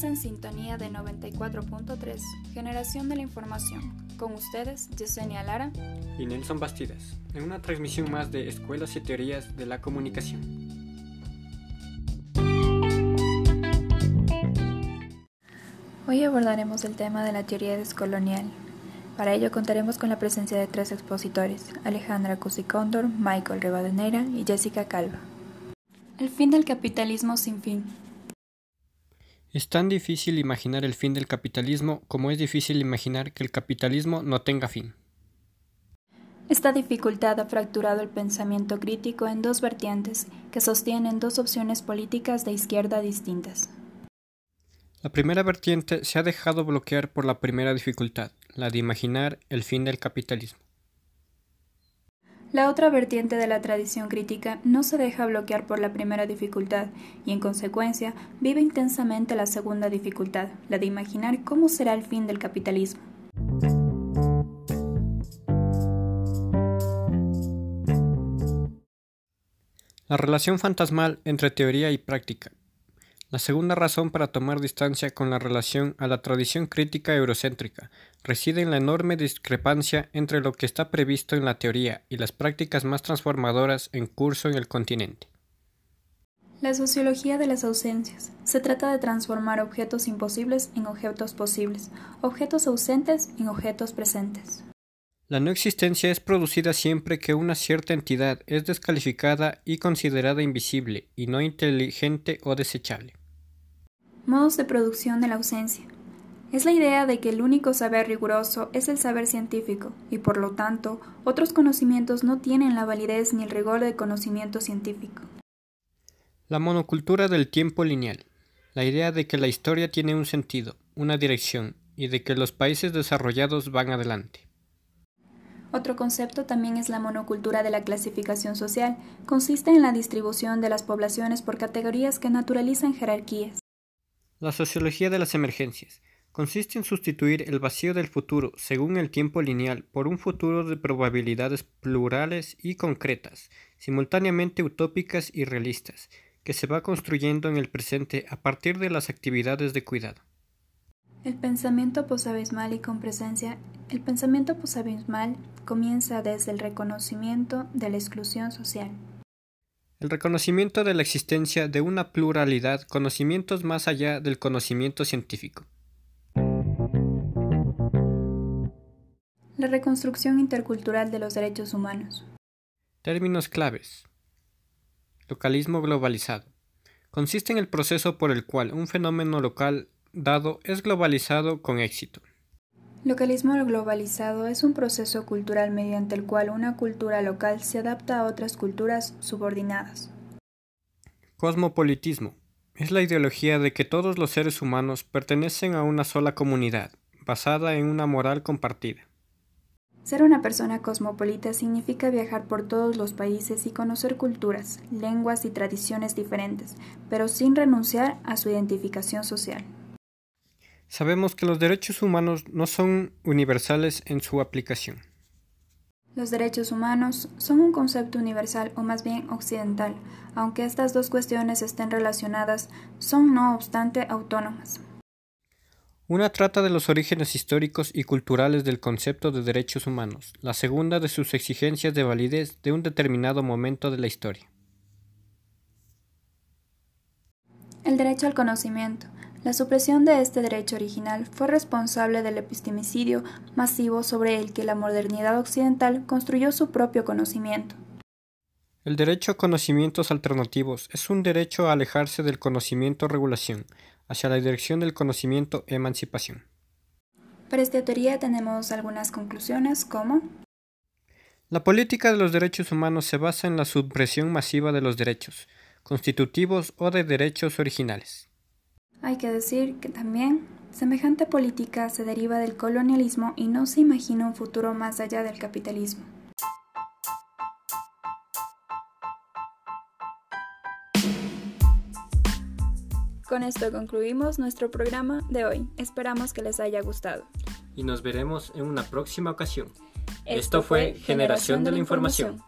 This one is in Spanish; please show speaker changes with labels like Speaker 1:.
Speaker 1: Estás en sintonía de 94.3, Generación de la Información. Con ustedes, Yesenia Lara
Speaker 2: y Nelson Bastidas, en una transmisión más de Escuelas y Teorías de la Comunicación.
Speaker 1: Hoy abordaremos el tema de la teoría descolonial. Para ello contaremos con la presencia de tres expositores, Alejandra Cusicóndor, Michael Rivadeneira y Jessica Calva. El fin del capitalismo sin fin.
Speaker 2: Es tan difícil imaginar el fin del capitalismo como es difícil imaginar que el capitalismo no tenga fin.
Speaker 1: Esta dificultad ha fracturado el pensamiento crítico en dos vertientes que sostienen dos opciones políticas de izquierda distintas.
Speaker 2: La primera vertiente se ha dejado bloquear por la primera dificultad, la de imaginar el fin del capitalismo.
Speaker 1: La otra vertiente de la tradición crítica no se deja bloquear por la primera dificultad y en consecuencia vive intensamente la segunda dificultad, la de imaginar cómo será el fin del capitalismo.
Speaker 2: La relación fantasmal entre teoría y práctica. La segunda razón para tomar distancia con la relación a la tradición crítica eurocéntrica reside en la enorme discrepancia entre lo que está previsto en la teoría y las prácticas más transformadoras en curso en el continente.
Speaker 1: La sociología de las ausencias. Se trata de transformar objetos imposibles en objetos posibles, objetos ausentes en objetos presentes.
Speaker 2: La no existencia es producida siempre que una cierta entidad es descalificada y considerada invisible y no inteligente o desechable.
Speaker 1: Modos de producción de la ausencia. Es la idea de que el único saber riguroso es el saber científico, y por lo tanto, otros conocimientos no tienen la validez ni el rigor del conocimiento científico.
Speaker 2: La monocultura del tiempo lineal. La idea de que la historia tiene un sentido, una dirección, y de que los países desarrollados van adelante.
Speaker 1: Otro concepto también es la monocultura de la clasificación social. Consiste en la distribución de las poblaciones por categorías que naturalizan jerarquías.
Speaker 2: La sociología de las emergencias consiste en sustituir el vacío del futuro según el tiempo lineal por un futuro de probabilidades plurales y concretas, simultáneamente utópicas y realistas, que se va construyendo en el presente a partir de las actividades de cuidado.
Speaker 1: El pensamiento posabismal y con presencia. El pensamiento posabismal comienza desde el reconocimiento de la exclusión social.
Speaker 2: El reconocimiento de la existencia de una pluralidad conocimientos más allá del conocimiento científico.
Speaker 1: La reconstrucción intercultural de los derechos humanos.
Speaker 2: Términos claves. Localismo globalizado. Consiste en el proceso por el cual un fenómeno local dado es globalizado con éxito.
Speaker 1: Localismo globalizado es un proceso cultural mediante el cual una cultura local se adapta a otras culturas subordinadas.
Speaker 2: Cosmopolitismo es la ideología de que todos los seres humanos pertenecen a una sola comunidad, basada en una moral compartida.
Speaker 1: Ser una persona cosmopolita significa viajar por todos los países y conocer culturas, lenguas y tradiciones diferentes, pero sin renunciar a su identificación social.
Speaker 2: Sabemos que los derechos humanos no son universales en su aplicación.
Speaker 1: Los derechos humanos son un concepto universal o más bien occidental, aunque estas dos cuestiones estén relacionadas, son no obstante autónomas.
Speaker 2: Una trata de los orígenes históricos y culturales del concepto de derechos humanos, la segunda de sus exigencias de validez de un determinado momento de la historia.
Speaker 1: El derecho al conocimiento la supresión de este derecho original fue responsable del epistemicidio masivo sobre el que la modernidad occidental construyó su propio conocimiento.
Speaker 2: El derecho a conocimientos alternativos es un derecho a alejarse del conocimiento-regulación hacia la dirección del conocimiento-emancipación.
Speaker 1: Para esta teoría tenemos algunas conclusiones como
Speaker 2: La política de los derechos humanos se basa en la supresión masiva de los derechos, constitutivos o de derechos originales.
Speaker 1: Hay que decir que también semejante política se deriva del colonialismo y no se imagina un futuro más allá del capitalismo. Con esto concluimos nuestro programa de hoy. Esperamos que les haya gustado.
Speaker 2: Y nos veremos en una próxima ocasión. Esto, fue Generación de la Información.